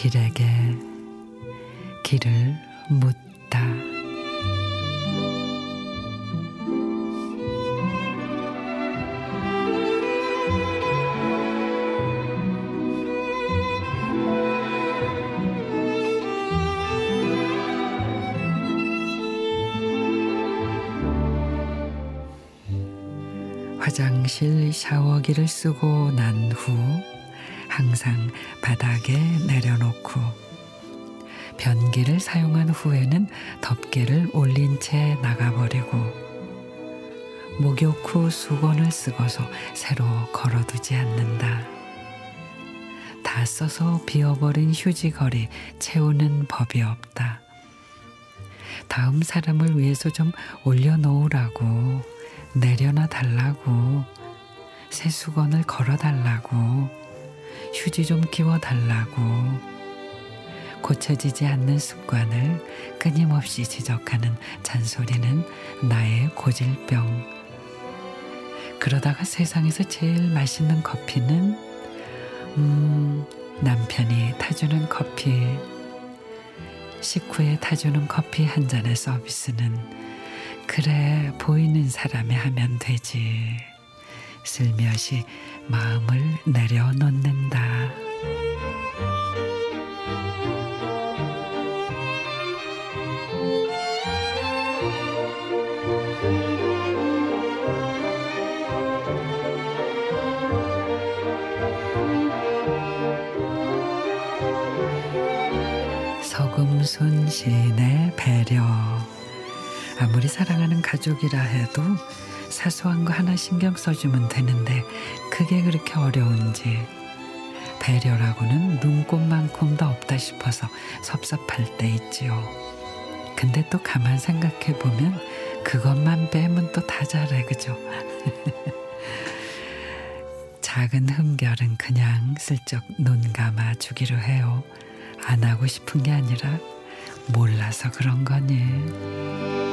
길에게 길을 묻다. 화장실 샤워기를 쓰고 난후 항상 바닥에 내려놓고 변기를 사용한 후에는 덮개를 올린 채 나가버리고 목욕 후 수건을 쓰고서 새로 걸어두지 않는다. 다 써서 비어버린 휴지거리 채우는 법이 없다. 다음 사람을 위해서 좀 올려놓으라고 내려놔 달라고 새 수건을 걸어 달라고 휴지 좀 끼워 달라고 고쳐지지 않는 습관을 끊임없이 지적하는 잔소리는 나의 고질병. 그러다가 세상에서 제일 맛있는 커피는 음, 남편이 타주는 커피. 식후에 타주는 커피 한 잔의 서비스는 그래 보이는 사람이 하면 되지. 슬며시 마음을 내려놓는다. 서금순 시인의 배려. 아무리 사랑하는 가족이라 해도 사소한 거 하나 신경 써주면 되는데 그게 그렇게 어려운지 배려라고는 눈꽃만큼도 없다 싶어서 섭섭할 때 있지요. 근데 또 가만 생각해 보면 그것만 빼면 또 다 잘해 그죠? 작은 흠결은 그냥 슬쩍 눈 감아 주기로 해요. 안 하고 싶은 게 아니라 몰라서 그런 거니.